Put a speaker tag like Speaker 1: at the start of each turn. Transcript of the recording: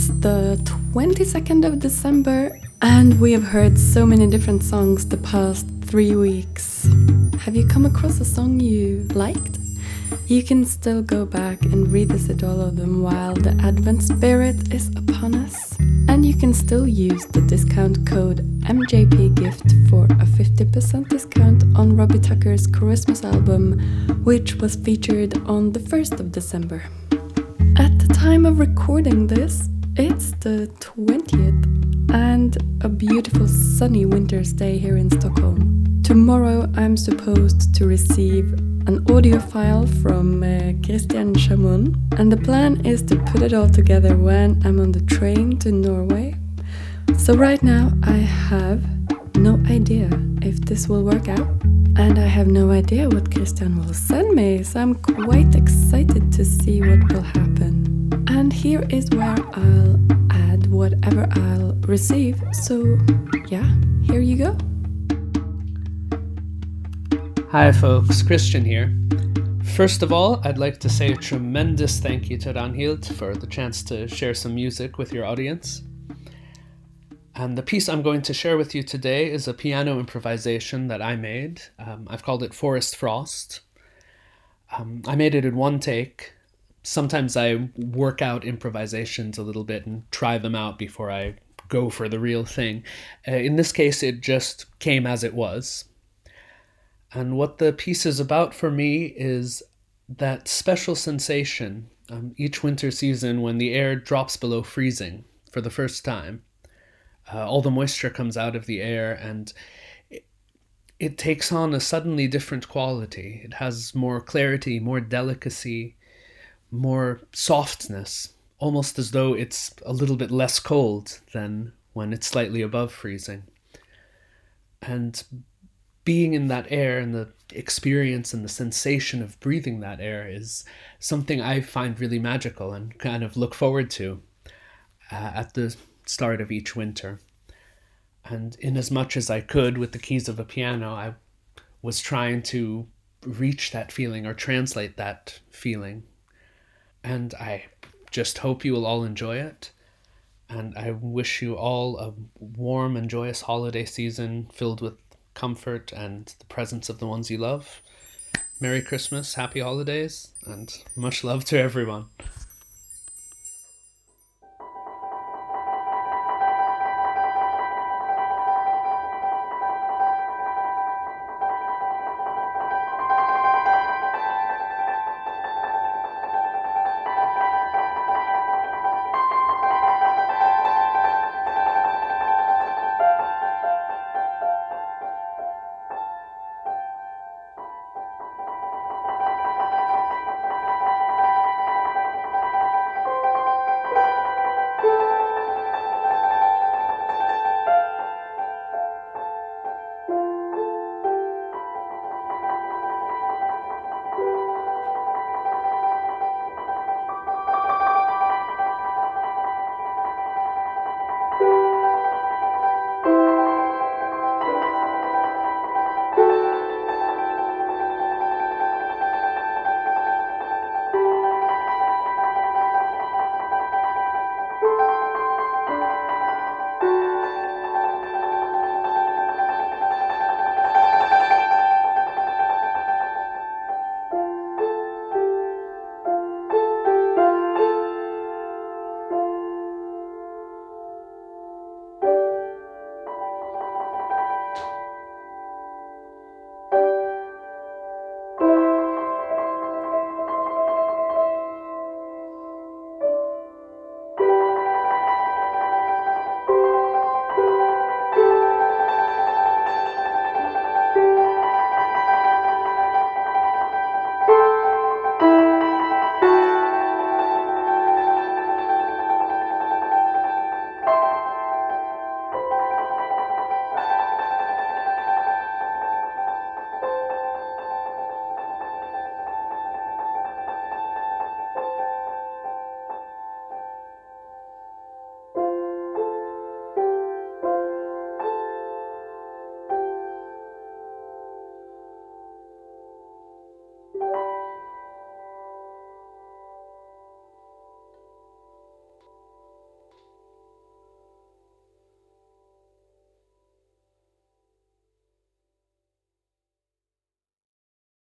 Speaker 1: It's the 22nd of December, and we have heard so many different songs the past three weeks. Have you come across a song you liked? You can still go back and revisit all of them while the Advent spirit is upon us. And you can still use the discount code MJPGIFT for a 50% discount on Robbie Tucker's Christmas album, which was featured on the 1st of December. At the time of recording this, it's the 20th and a beautiful sunny winter's day here in Stockholm. Tomorrow I'm supposed to receive an audio file from uh, Christian Chamoun, and the plan is to put it all together when I'm on the train to Norway. So, right now, I have no idea if this will work out, and I have no idea what Christian will send me, so I'm quite excited to see what will happen. And here is where I'll add whatever I'll receive, so yeah, here you go.
Speaker 2: Hi, folks, Christian here. First of all, I'd like to say a tremendous thank you to Ragnhild for the chance to share some music with your audience. And the piece I'm going to share with you today is a piano improvisation that I made. Um, I've called it Forest Frost. Um, I made it in one take. Sometimes I work out improvisations a little bit and try them out before I go for the real thing. Uh, in this case, it just came as it was. And what the piece is about for me is that special sensation um, each winter season when the air drops below freezing for the first time. Uh, all the moisture comes out of the air and it, it takes on a suddenly different quality. It has more clarity, more delicacy, more softness, almost as though it's a little bit less cold than when it's slightly above freezing. And being in that air and the experience and the sensation of breathing that air is something I find really magical and kind of look forward to uh, at the start of each winter. And in as much as I could with the keys of a piano, I was trying to reach that feeling or translate that feeling. And I just hope you will all enjoy it. And I wish you all a warm and joyous holiday season filled with comfort and the presence of the ones you love. Merry Christmas, happy holidays, and much love to everyone.